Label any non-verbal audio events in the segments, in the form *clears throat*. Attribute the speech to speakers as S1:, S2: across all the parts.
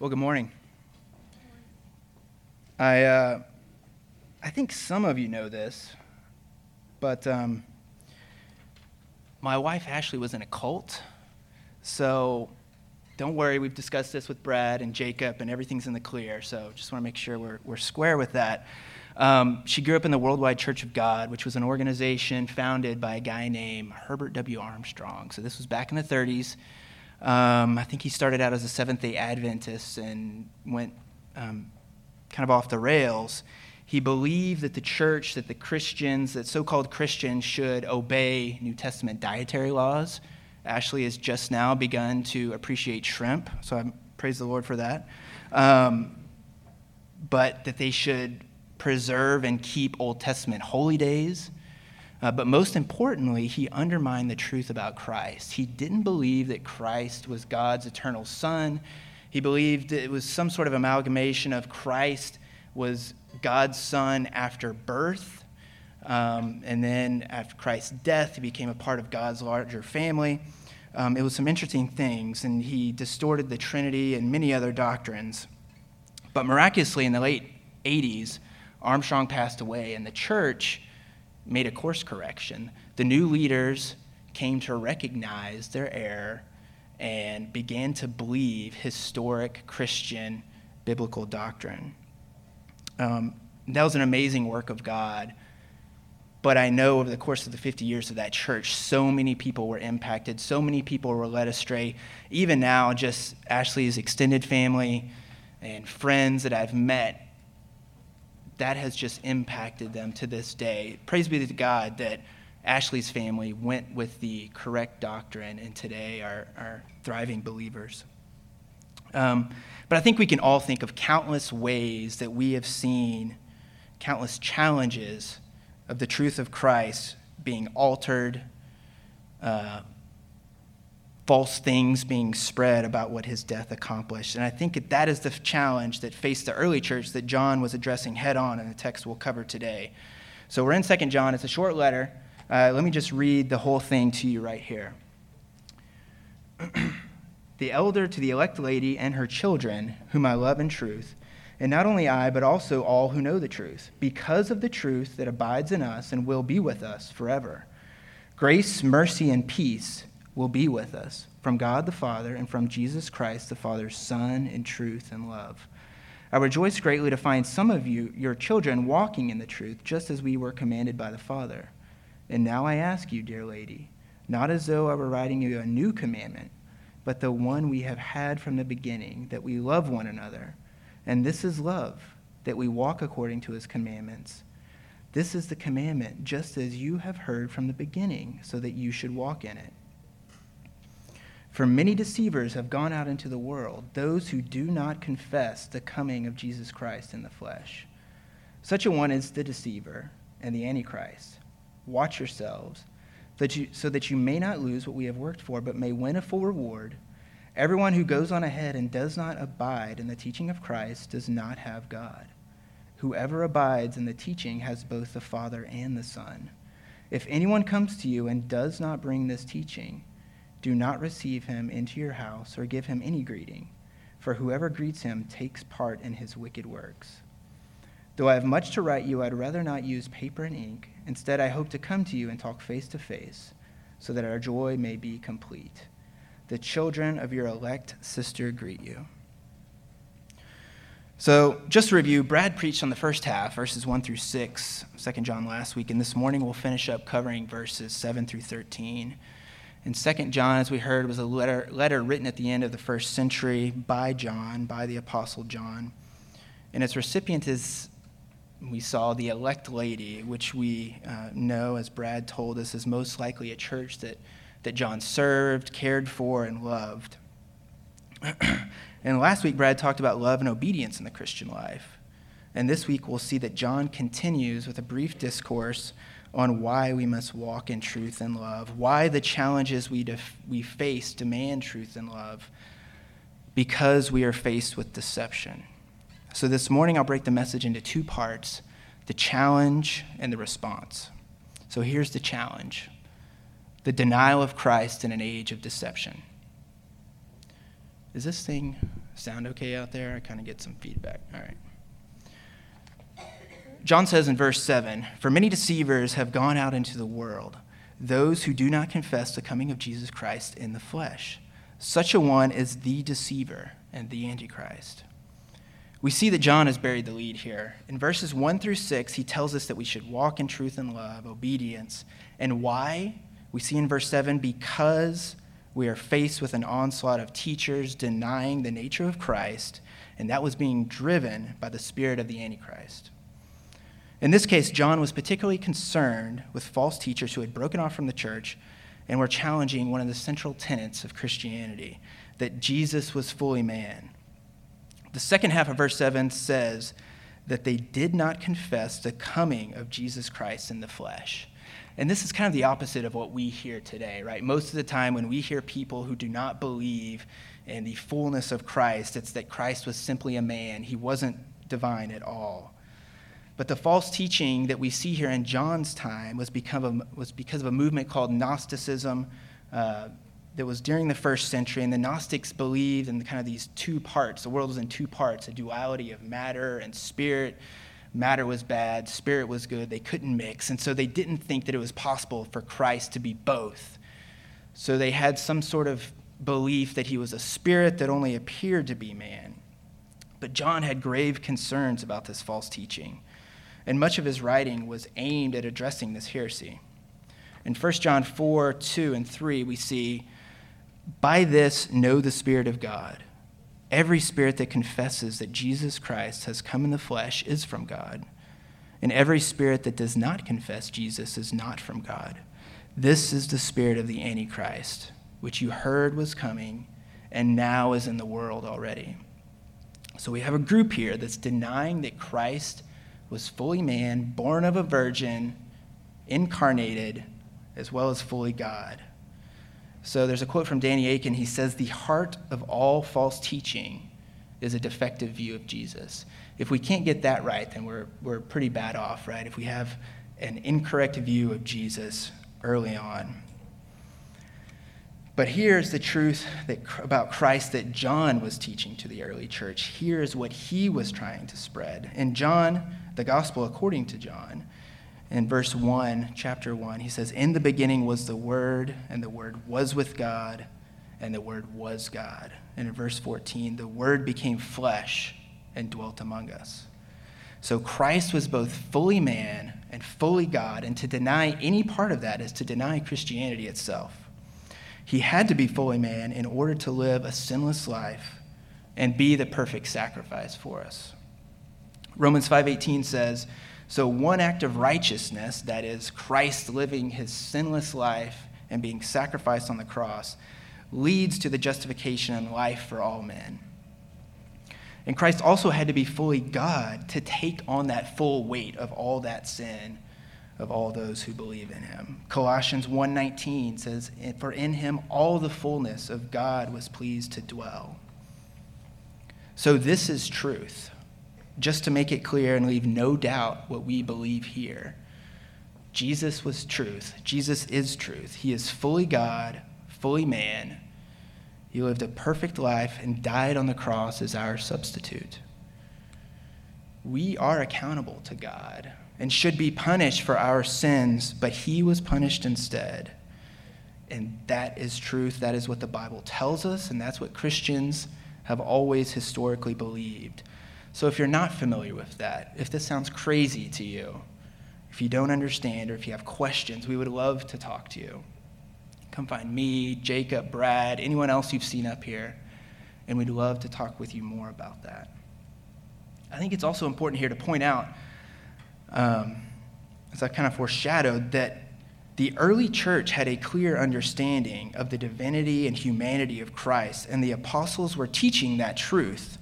S1: Well, good morning. I, uh, I think some of you know this, but um, my wife Ashley was in a cult. So don't worry, we've discussed this with Brad and Jacob, and everything's in the clear. So just want to make sure we're, we're square with that. Um, she grew up in the Worldwide Church of God, which was an organization founded by a guy named Herbert W. Armstrong. So this was back in the 30s. Um, I think he started out as a Seventh day Adventist and went um, kind of off the rails. He believed that the church, that the Christians, that so called Christians should obey New Testament dietary laws. Ashley has just now begun to appreciate shrimp, so I praise the Lord for that. Um, but that they should preserve and keep Old Testament holy days uh, but most importantly, he undermined the truth about Christ. He didn't believe that Christ was God's eternal Son. He believed it was some sort of amalgamation of Christ was God's Son after birth. Um, and then after Christ's death, he became a part of God's larger family. Um, it was some interesting things, and he distorted the Trinity and many other doctrines. But miraculously, in the late 80s, Armstrong passed away, and the church made a course correction. The new leaders came to recognize their error and began to believe historic Christian biblical doctrine. Um, that was an amazing work of God. But I know over the course of the 50 years of that church, so many people were impacted, so many people were led astray. Even now, just Ashley's extended family and friends that I've met that has just impacted them to this day. Praise be to God that Ashley's family went with the correct doctrine and today are, are thriving believers. Um, but I think we can all think of countless ways that we have seen countless challenges of the truth of Christ being altered, uh, false things being spread about what his death accomplished. And I think that, that is the challenge that faced the early church that John was addressing head on in the text we'll cover today. So we're in 2 John. It's a short letter. Uh, let me just read the whole thing to you right here. *clears throat* the elder to the elect lady and her children, whom I love in truth, and not only I, but also all who know the truth, because of the truth that abides in us and will be with us forever. Grace, mercy, and peace will be with us from God the Father and from Jesus Christ, the Father's Son, in truth and love. I rejoice greatly to find some of you, your children, walking in the truth, just as we were commanded by the Father. And now I ask you, dear lady, not as though I were writing you a new commandment, but the one we have had from the beginning, that we love one another. And this is love, that we walk according to his commandments. This is the commandment, just as you have heard from the beginning, so that you should walk in it. For many deceivers have gone out into the world, those who do not confess the coming of Jesus Christ in the flesh. Such a one is the deceiver and the antichrist. Watch yourselves, that you, so that you may not lose what we have worked for, but may win a full reward. Everyone who goes on ahead and does not abide in the teaching of Christ does not have God. Whoever abides in the teaching has both the Father and the Son. If anyone comes to you and does not bring this teaching, do not receive him into your house or give him any greeting, for whoever greets him takes part in his wicked works. Though I have much to write you, I'd rather not use paper and ink. Instead, I hope to come to you and talk face to face, so that our joy may be complete. The children of your elect sister greet you. So, just to review, Brad preached on the first half, verses 1 through 6, 2 John last week, and this morning we'll finish up covering verses 7 through 13. And Second John, as we heard, was a letter, letter written at the end of the first century by John, by the Apostle John. And its recipient is, we saw, the elect lady, which we uh, know, as Brad told us, is most likely a church that, that John served, cared for, and loved. *clears throat* and last week, Brad talked about love and obedience in the Christian life. And this week, we'll see that John continues with a brief discourse on why we must walk in truth and love, why the challenges we, def- we face demand truth and love, because we are faced with deception. So this morning, I'll break the message into two parts the challenge and the response. So here's the challenge the denial of Christ in an age of deception. Is this thing Sound okay out there? I kind of get some feedback. All right. John says in verse 7 For many deceivers have gone out into the world, those who do not confess the coming of Jesus Christ in the flesh. Such a one is the deceiver and the Antichrist. We see that John has buried the lead here. In verses 1 through 6, he tells us that we should walk in truth and love, obedience. And why? We see in verse 7 because we are faced with an onslaught of teachers denying the nature of Christ, and that was being driven by the spirit of the Antichrist. In this case, John was particularly concerned with false teachers who had broken off from the church and were challenging one of the central tenets of Christianity that Jesus was fully man. The second half of verse 7 says that they did not confess the coming of Jesus Christ in the flesh. And this is kind of the opposite of what we hear today, right? Most of the time, when we hear people who do not believe in the fullness of Christ, it's that Christ was simply a man, he wasn't divine at all. But the false teaching that we see here in John's time was, become a, was because of a movement called Gnosticism. Uh, that was during the first century, and the Gnostics believed in kind of these two parts. The world was in two parts a duality of matter and spirit. Matter was bad, spirit was good. They couldn't mix. And so they didn't think that it was possible for Christ to be both. So they had some sort of belief that he was a spirit that only appeared to be man. But John had grave concerns about this false teaching, and much of his writing was aimed at addressing this heresy. In 1 John 4 2 and 3, we see by this, know the Spirit of God. Every spirit that confesses that Jesus Christ has come in the flesh is from God. And every spirit that does not confess Jesus is not from God. This is the spirit of the Antichrist, which you heard was coming and now is in the world already. So we have a group here that's denying that Christ was fully man, born of a virgin, incarnated, as well as fully God. So there's a quote from Danny Akin. He says, The heart of all false teaching is a defective view of Jesus. If we can't get that right, then we're, we're pretty bad off, right? If we have an incorrect view of Jesus early on. But here's the truth that, about Christ that John was teaching to the early church. Here's what he was trying to spread. In John, the gospel according to John, in verse 1, chapter 1, he says, In the beginning was the Word, and the Word was with God, and the Word was God. And in verse 14, the Word became flesh and dwelt among us. So Christ was both fully man and fully God, and to deny any part of that is to deny Christianity itself. He had to be fully man in order to live a sinless life and be the perfect sacrifice for us. Romans 5:18 says, so, one act of righteousness, that is, Christ living his sinless life and being sacrificed on the cross, leads to the justification and life for all men. And Christ also had to be fully God to take on that full weight of all that sin of all those who believe in him. Colossians 1:19 says, "For in him all the fullness of God was pleased to dwell." So this is truth just to make it clear and leave no doubt what we believe here. Jesus was truth. Jesus is truth. He is fully God, fully man. He lived a perfect life and died on the cross as our substitute. We are accountable to God and should be punished for our sins, but he was punished instead. And that is truth. That is what the Bible tells us, and that's what Christians have always historically believed. So if you're not familiar with that, if this sounds crazy to you, if you don't understand, or if you have questions, we would love to talk to you. Come find me, Jacob, Brad, anyone else you've seen up here, and we'd love to talk with you more about that. I think it's also important here to point out, um, as I kind of foreshadowed, that the early church had a clear understanding of the divinity and humanity of Christ, and the apostles were teaching that truth.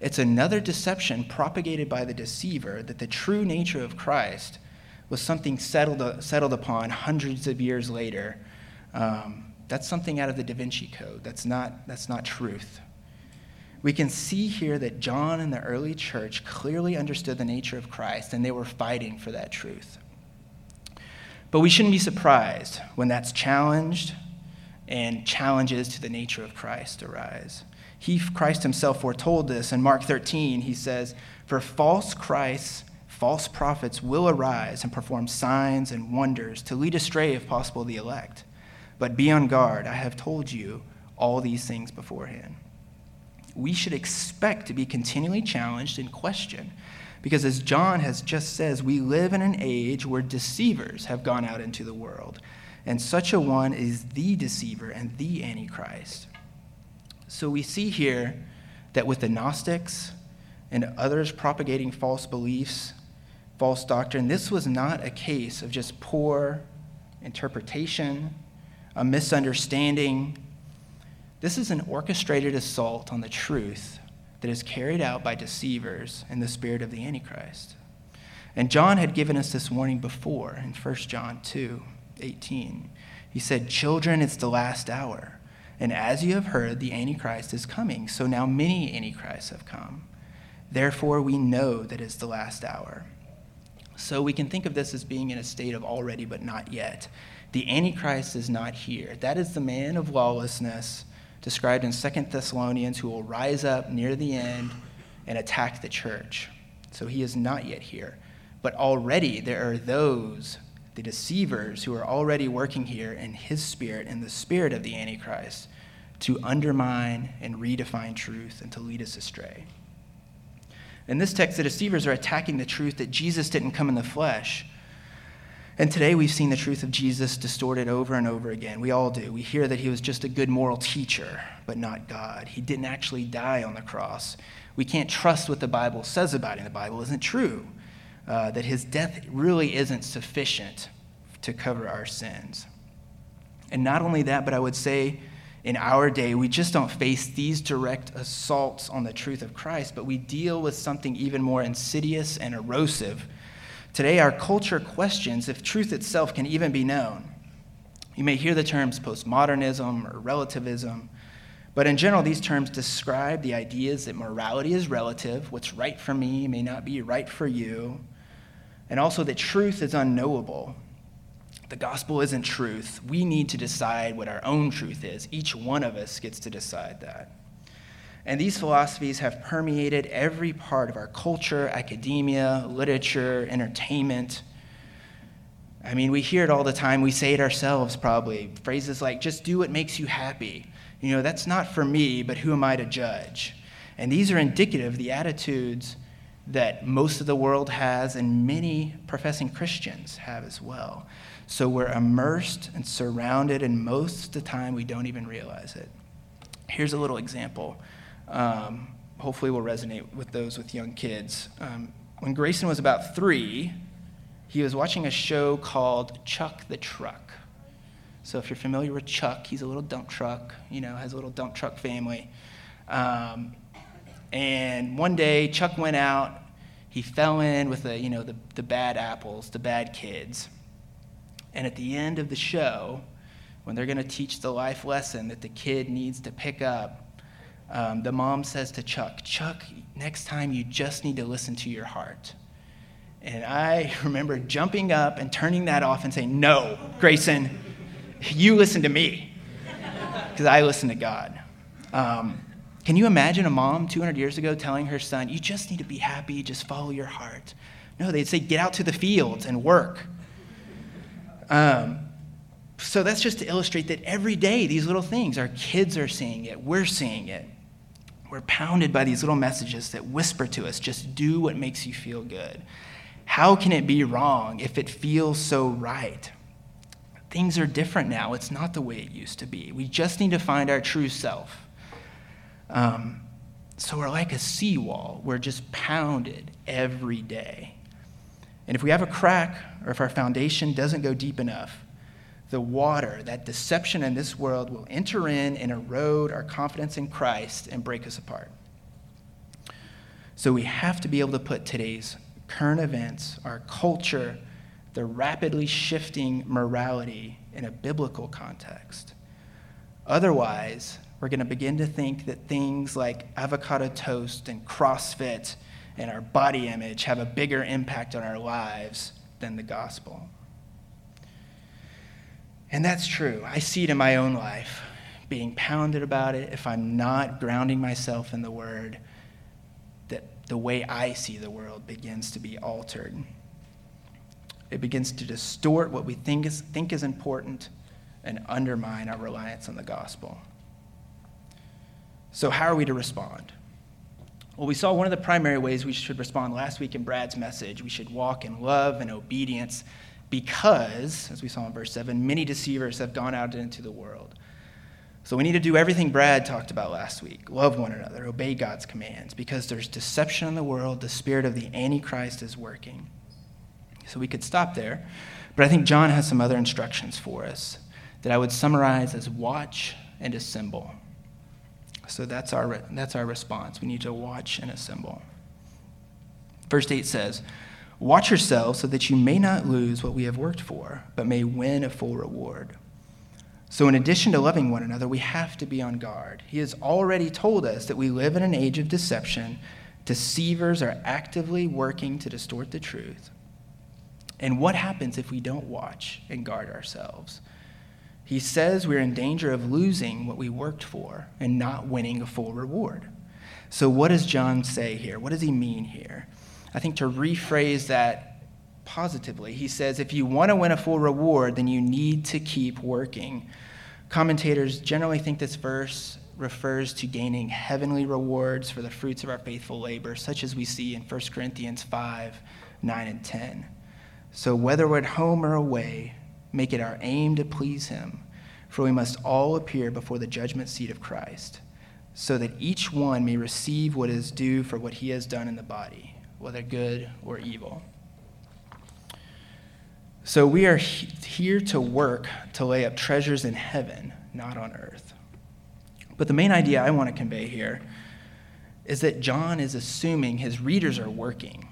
S1: It's another deception propagated by the deceiver that the true nature of Christ was something settled, settled upon hundreds of years later. Um, that's something out of the Da Vinci Code. That's not, that's not truth. We can see here that John and the early church clearly understood the nature of Christ, and they were fighting for that truth. But we shouldn't be surprised when that's challenged, and challenges to the nature of Christ arise. He, Christ himself foretold this in Mark 13. He says, For false Christs, false prophets will arise and perform signs and wonders to lead astray, if possible, the elect. But be on guard. I have told you all these things beforehand. We should expect to be continually challenged and questioned because, as John has just says, we live in an age where deceivers have gone out into the world. And such a one is the deceiver and the Antichrist. So we see here that with the Gnostics and others propagating false beliefs, false doctrine, this was not a case of just poor interpretation, a misunderstanding. This is an orchestrated assault on the truth that is carried out by deceivers in the spirit of the Antichrist. And John had given us this warning before in 1 John 2 18. He said, Children, it's the last hour. And as you have heard, the Antichrist is coming. So now many Antichrists have come. Therefore, we know that it's the last hour. So we can think of this as being in a state of already but not yet. The Antichrist is not here. That is the man of lawlessness described in Second Thessalonians who will rise up near the end and attack the church. So he is not yet here. But already there are those the deceivers who are already working here in his spirit, in the spirit of the Antichrist, to undermine and redefine truth and to lead us astray. In this text, the deceivers are attacking the truth that Jesus didn't come in the flesh. And today we've seen the truth of Jesus distorted over and over again. We all do. We hear that he was just a good moral teacher, but not God. He didn't actually die on the cross. We can't trust what the Bible says about him. The Bible isn't true uh, that his death really isn't sufficient to cover our sins. And not only that, but I would say in our day, we just don't face these direct assaults on the truth of Christ, but we deal with something even more insidious and erosive. Today, our culture questions if truth itself can even be known. You may hear the terms postmodernism or relativism, but in general, these terms describe the ideas that morality is relative. What's right for me may not be right for you and also that truth is unknowable. The gospel isn't truth. We need to decide what our own truth is. Each one of us gets to decide that. And these philosophies have permeated every part of our culture, academia, literature, entertainment. I mean, we hear it all the time. We say it ourselves, probably. Phrases like, just do what makes you happy. You know, that's not for me, but who am I to judge? And these are indicative of the attitudes that most of the world has and many professing Christians have as well. So we're immersed and surrounded, and most of the time we don't even realize it. Here's a little example. Um, hopefully, will resonate with those with young kids. Um, when Grayson was about three, he was watching a show called Chuck the Truck. So if you're familiar with Chuck, he's a little dump truck, you know, has a little dump truck family. Um, and one day, Chuck went out. He fell in with the, you know, the, the bad apples, the bad kids. And at the end of the show, when they're going to teach the life lesson that the kid needs to pick up, um, the mom says to Chuck, Chuck, next time you just need to listen to your heart. And I *laughs* remember jumping up and turning that off and saying, No, Grayson, you listen to me. Because I listen to God. Um, can you imagine a mom 200 years ago telling her son, You just need to be happy, just follow your heart? No, they'd say, Get out to the fields and work. Um, so that's just to illustrate that every day, these little things, our kids are seeing it, we're seeing it. We're pounded by these little messages that whisper to us, just do what makes you feel good. How can it be wrong if it feels so right? Things are different now. It's not the way it used to be. We just need to find our true self. Um, so we're like a seawall. We're just pounded every day. And if we have a crack or if our foundation doesn't go deep enough, the water, that deception in this world, will enter in and erode our confidence in Christ and break us apart. So we have to be able to put today's current events, our culture, the rapidly shifting morality in a biblical context. Otherwise, we're going to begin to think that things like avocado toast and CrossFit and our body image have a bigger impact on our lives than the gospel. And that's true. I see it in my own life, being pounded about it. If I'm not grounding myself in the Word, that the way I see the world begins to be altered. It begins to distort what we think is, think is important and undermine our reliance on the gospel. So, how are we to respond? Well, we saw one of the primary ways we should respond last week in Brad's message. We should walk in love and obedience because, as we saw in verse 7, many deceivers have gone out into the world. So we need to do everything Brad talked about last week love one another, obey God's commands, because there's deception in the world. The spirit of the Antichrist is working. So we could stop there, but I think John has some other instructions for us that I would summarize as watch and assemble. So that's our, that's our response. We need to watch and assemble. Verse 8 says, Watch yourselves so that you may not lose what we have worked for, but may win a full reward. So, in addition to loving one another, we have to be on guard. He has already told us that we live in an age of deception. Deceivers are actively working to distort the truth. And what happens if we don't watch and guard ourselves? He says we're in danger of losing what we worked for and not winning a full reward. So, what does John say here? What does he mean here? I think to rephrase that positively, he says if you want to win a full reward, then you need to keep working. Commentators generally think this verse refers to gaining heavenly rewards for the fruits of our faithful labor, such as we see in 1 Corinthians 5 9 and 10. So, whether we're at home or away, make it our aim to please Him, for we must all appear before the judgment seat of Christ, so that each one may receive what is due for what he has done in the body whether good or evil. So we are here to work to lay up treasures in heaven, not on earth. But the main idea I want to convey here is that John is assuming his readers are working,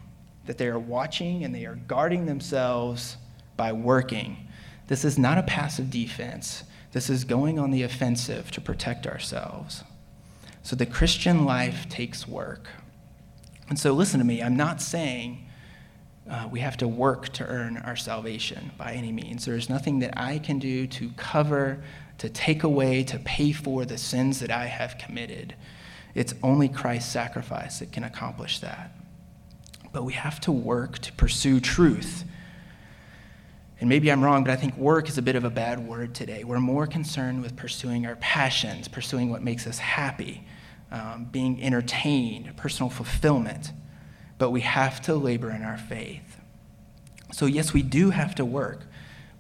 S1: that they are watching and they are guarding themselves by working. This is not a passive defense. This is going on the offensive to protect ourselves. So the Christian life takes work. And so, listen to me. I'm not saying uh, we have to work to earn our salvation by any means. There is nothing that I can do to cover, to take away, to pay for the sins that I have committed. It's only Christ's sacrifice that can accomplish that. But we have to work to pursue truth. And maybe I'm wrong, but I think work is a bit of a bad word today. We're more concerned with pursuing our passions, pursuing what makes us happy um, being entertained, personal fulfillment, but we have to labor in our faith. So, yes, we do have to work,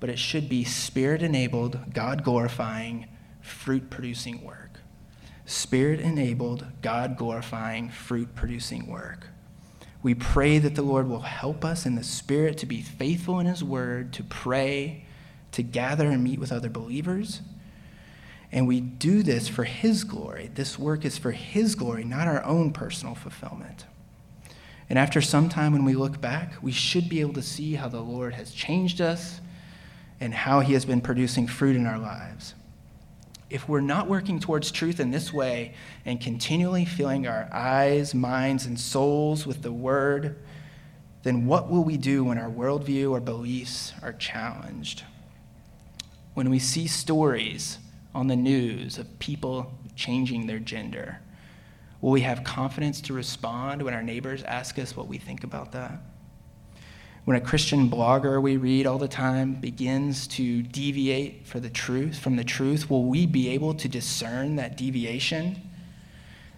S1: but it should be spirit enabled, God glorifying, fruit producing work. Spirit enabled, God glorifying, fruit producing work. We pray that the Lord will help us in the Spirit to be faithful in His Word, to pray, to gather and meet with other believers and we do this for His glory. This work is for His glory, not our own personal fulfillment. And after some time, when we look back, we should be able to see how the Lord has changed us and how He has been producing fruit in our lives. If we're not working towards truth in this way and continually filling our eyes, minds, and souls with the Word, then what will we do when our worldview or beliefs are challenged? When we see stories on the news of people changing their gender? Will we have confidence to respond when our neighbors ask us what we think about that? When a Christian blogger we read all the time begins to deviate for the truth from the truth, will we be able to discern that deviation?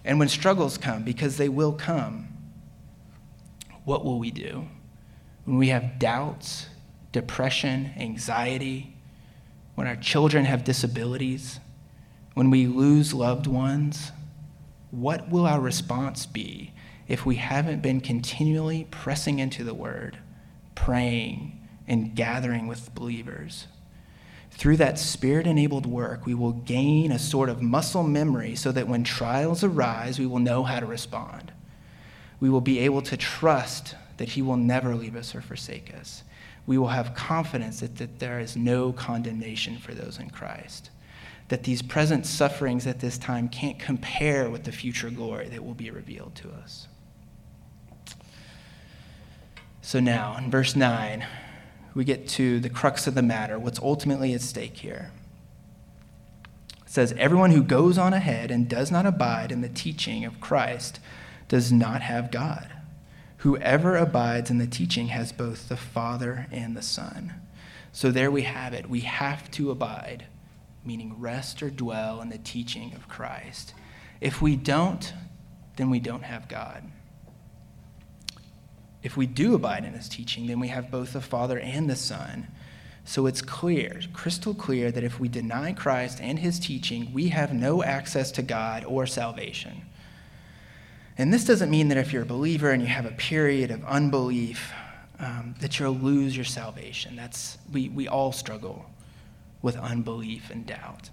S1: And when struggles come, because they will come, what will we do? When we have doubts, depression, anxiety, when our children have disabilities, when we lose loved ones, what will our response be if we haven't been continually pressing into the Word, praying, and gathering with believers? Through that spirit enabled work, we will gain a sort of muscle memory so that when trials arise, we will know how to respond. We will be able to trust that He will never leave us or forsake us we will have confidence that, that there is no condemnation for those in Christ. That these present sufferings at this time can't compare with the future glory that will be revealed to us. So now, in verse 9, we get to the crux of the matter, what's ultimately at stake here. It says, Everyone who goes on ahead and does not abide in the teaching of Christ does not have God. Whoever abides in the teaching has both the Father and the Son. So there we have it. We have to abide, meaning rest or dwell in the teaching of Christ. If we don't, then we don't have God. If we do abide in his teaching, then we have both the Father and the Son. So it's clear, crystal clear, that if we deny Christ and his teaching, we have no access to God or salvation. And this doesn't mean that if you're a believer and you have a period of unbelief, um, that you'll lose your salvation. That's, we, we all struggle with unbelief and doubt.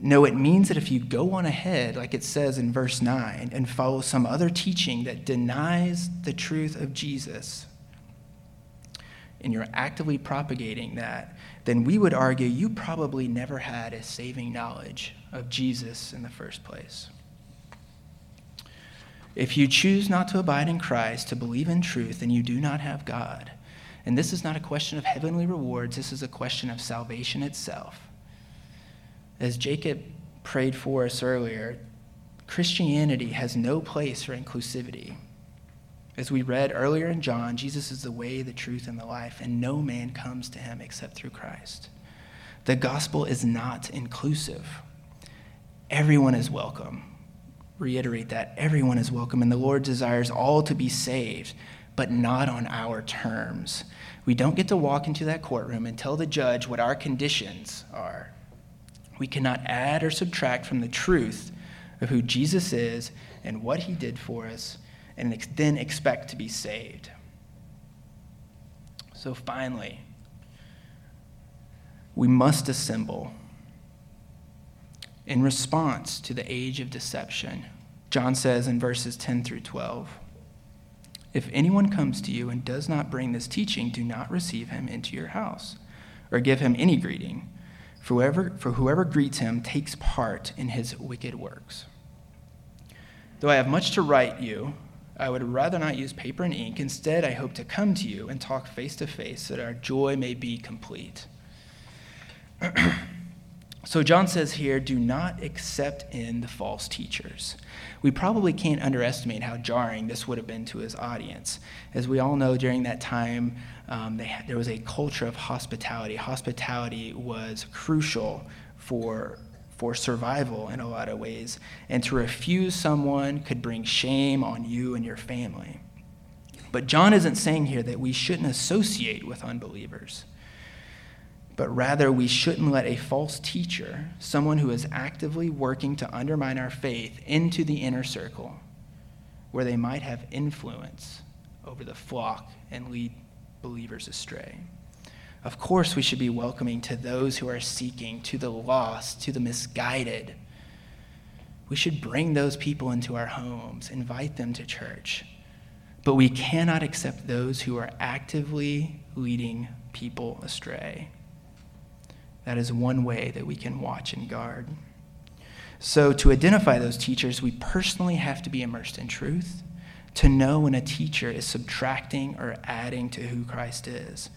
S1: No, it means that if you go on ahead, like it says in verse 9, and follow some other teaching that denies the truth of Jesus, and you're actively propagating that, then we would argue you probably never had a saving knowledge of Jesus in the first place. If you choose not to abide in Christ, to believe in truth, then you do not have God. And this is not a question of heavenly rewards, this is a question of salvation itself. As Jacob prayed for us earlier, Christianity has no place for inclusivity. As we read earlier in John, Jesus is the way, the truth, and the life, and no man comes to him except through Christ. The gospel is not inclusive. Everyone is welcome. Reiterate that everyone is welcome, and the Lord desires all to be saved, but not on our terms. We don't get to walk into that courtroom and tell the judge what our conditions are. We cannot add or subtract from the truth of who Jesus is and what he did for us, and then expect to be saved. So finally, we must assemble in response to the age of deception. John says in verses 10 through 12 If anyone comes to you and does not bring this teaching, do not receive him into your house or give him any greeting for whoever, for whoever greets him takes part in his wicked works. Though I have much to write you, I would rather not use paper and ink. Instead, I hope to come to you and talk face to face so that our joy may be complete. *clears throat* So John says here, do not accept in the false teachers. We probably can't underestimate how jarring this would have been to his audience. As we all know, during that time, um, had, there was a culture of hospitality. Hospitality was crucial for, for survival in a lot of ways. And to refuse someone could bring shame on you and your family. But John isn't saying here that we shouldn't associate with unbelievers but rather we shouldn't let a false teacher, someone who is actively working to undermine our faith, into the inner circle where they might have influence over the flock and lead believers astray. Of course, we should be welcoming to those who are seeking, to the lost, to the misguided. We should bring those people into our homes, invite them to church. But we cannot accept those who are actively leading people astray. That is one way that we can watch and guard. So, to identify those teachers, we personally have to be immersed in truth to know when a teacher is subtracting or adding to who Christ is.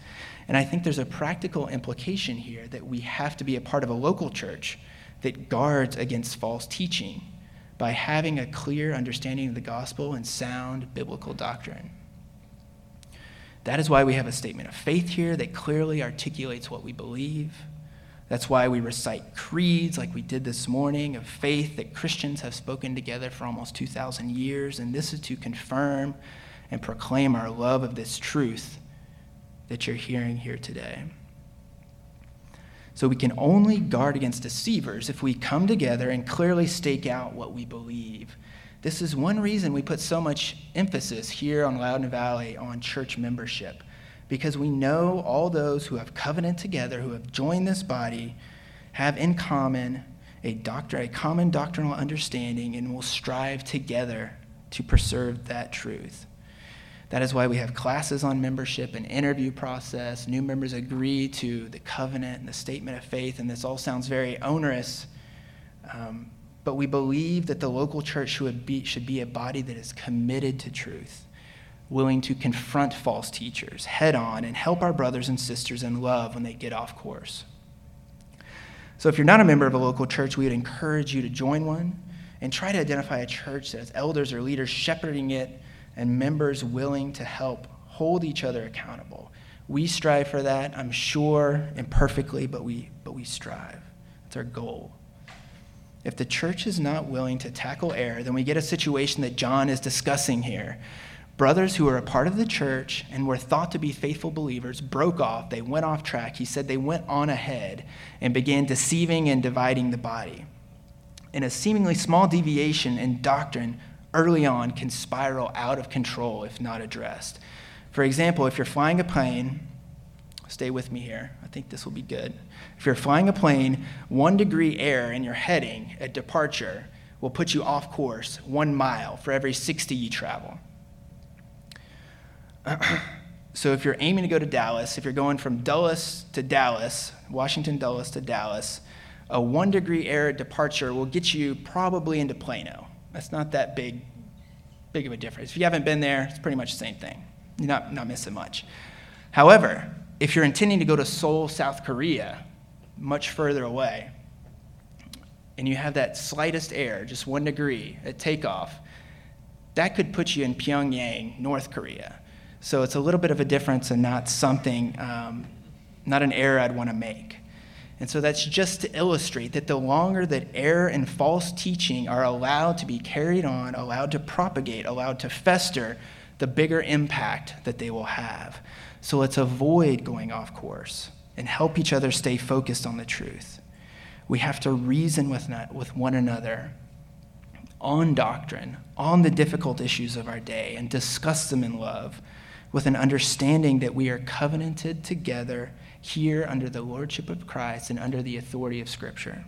S1: And I think there's a practical implication here that we have to be a part of a local church that guards against false teaching by having a clear understanding of the gospel and sound biblical doctrine. That is why we have a statement of faith here that clearly articulates what we believe that's why we recite creeds like we did this morning of faith that Christians have spoken together for almost 2,000 years. And this is to confirm and proclaim our love of this truth that you're hearing here today. So we can only guard against deceivers if we come together and clearly stake out what we believe. This is one reason we put so much emphasis here on Loudoun Valley on church membership because we know all those who have covenanted together, who have joined this body, have in common a, doctor, a common doctrinal understanding and will strive together to preserve that truth. That is why we have classes on membership and interview process. New members agree to the covenant and the statement of faith, and this all sounds very onerous. Um, but we believe that the local church should be, should be a body that is committed to truth willing to confront false teachers head on and help our brothers and sisters in love when they get off course. So, if you're not a member of a local church, we would encourage you to join one and try to identify a church that has elders or leaders shepherding it and members willing to help hold each other accountable. We strive for that, I'm sure, imperfectly, but we, but we strive. It's our goal. If the church is not willing to tackle error, then we get a situation that John is discussing here. Brothers who were a part of the church and were thought to be faithful believers broke off. They went off track. He said they went on ahead and began deceiving and dividing the body. And a seemingly small deviation in doctrine early on can spiral out of control if not addressed. For example, if you're flying a plane, stay with me here, I think this will be good. If you're flying a plane, one degree error in your heading at departure will put you off course one mile for every 60 you travel. *clears throat* so if you're aiming to go to Dallas, if you're going from Dulles to Dallas, Washington Dulles to Dallas, a one degree error departure will get you probably into Plano. That's not that big, big of a difference. If you haven't been there, it's pretty much the same thing. You're not, not missing much. However, if you're intending to go to Seoul, South Korea, much further away, and you have that slightest error, just one degree at takeoff, that could put you in Pyongyang, North Korea. So it's a little bit of a difference and not something, um, not an error I'd want to make. And so that's just to illustrate that the longer that error and false teaching are allowed to be carried on, allowed to propagate, allowed to fester, the bigger impact that they will have. So let's avoid going off course and help each other stay focused on the truth. We have to reason with, with one another on doctrine, on the difficult issues of our day, and discuss them in love with an understanding that we are covenanted together here under the lordship of Christ and under the authority of Scripture.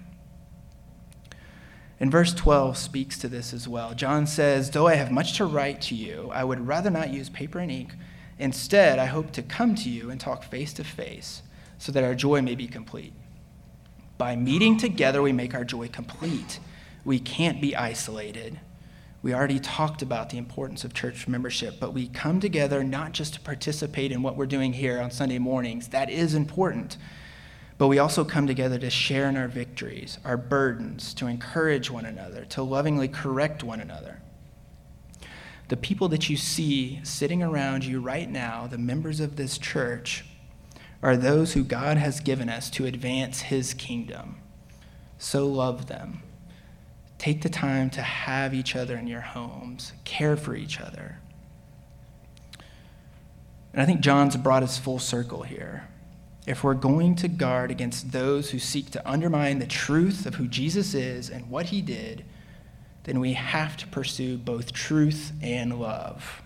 S1: And verse 12 speaks to this as well. John says, Though I have much to write to you, I would rather not use paper and ink. Instead, I hope to come to you and talk face to face so that our joy may be complete. By meeting together, we make our joy complete. We can't be isolated. We already talked about the importance of church membership, but we come together not just to participate in what we're doing here on Sunday mornings. That is important. But we also come together to share in our victories, our burdens, to encourage one another, to lovingly correct one another. The people that you see sitting around you right now, the members of this church, are those who God has given us to advance his kingdom. So love them. Take the time to have each other in your homes, care for each other. And I think John's brought us full circle here if we're going to guard against those who seek to undermine the truth of who Jesus is and what he did, then we have to pursue both truth and love.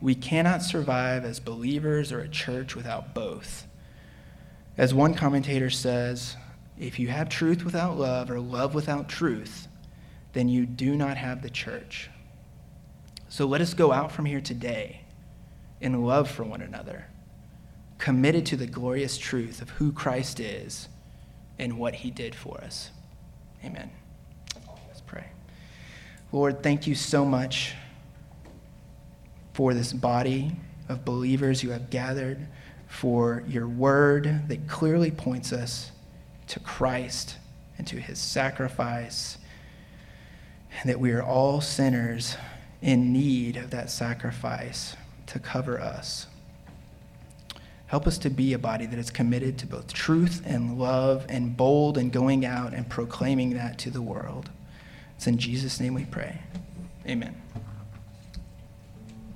S1: We cannot survive as believers or a church without both. As one commentator says, if you have truth without love or love without truth, then you do not have the church. So let us go out from here today in love for one another committed to the glorious truth of who Christ is and what he did for us. Amen. Let's pray. Lord, thank you so much for this body of believers you have gathered, for your word that clearly points us to Christ and to his sacrifice, and that we are all sinners in need of that sacrifice to cover us. Help us to be a body that is committed to both truth and love and bold and going out and proclaiming that to the world. It's in Jesus' name we pray. Amen.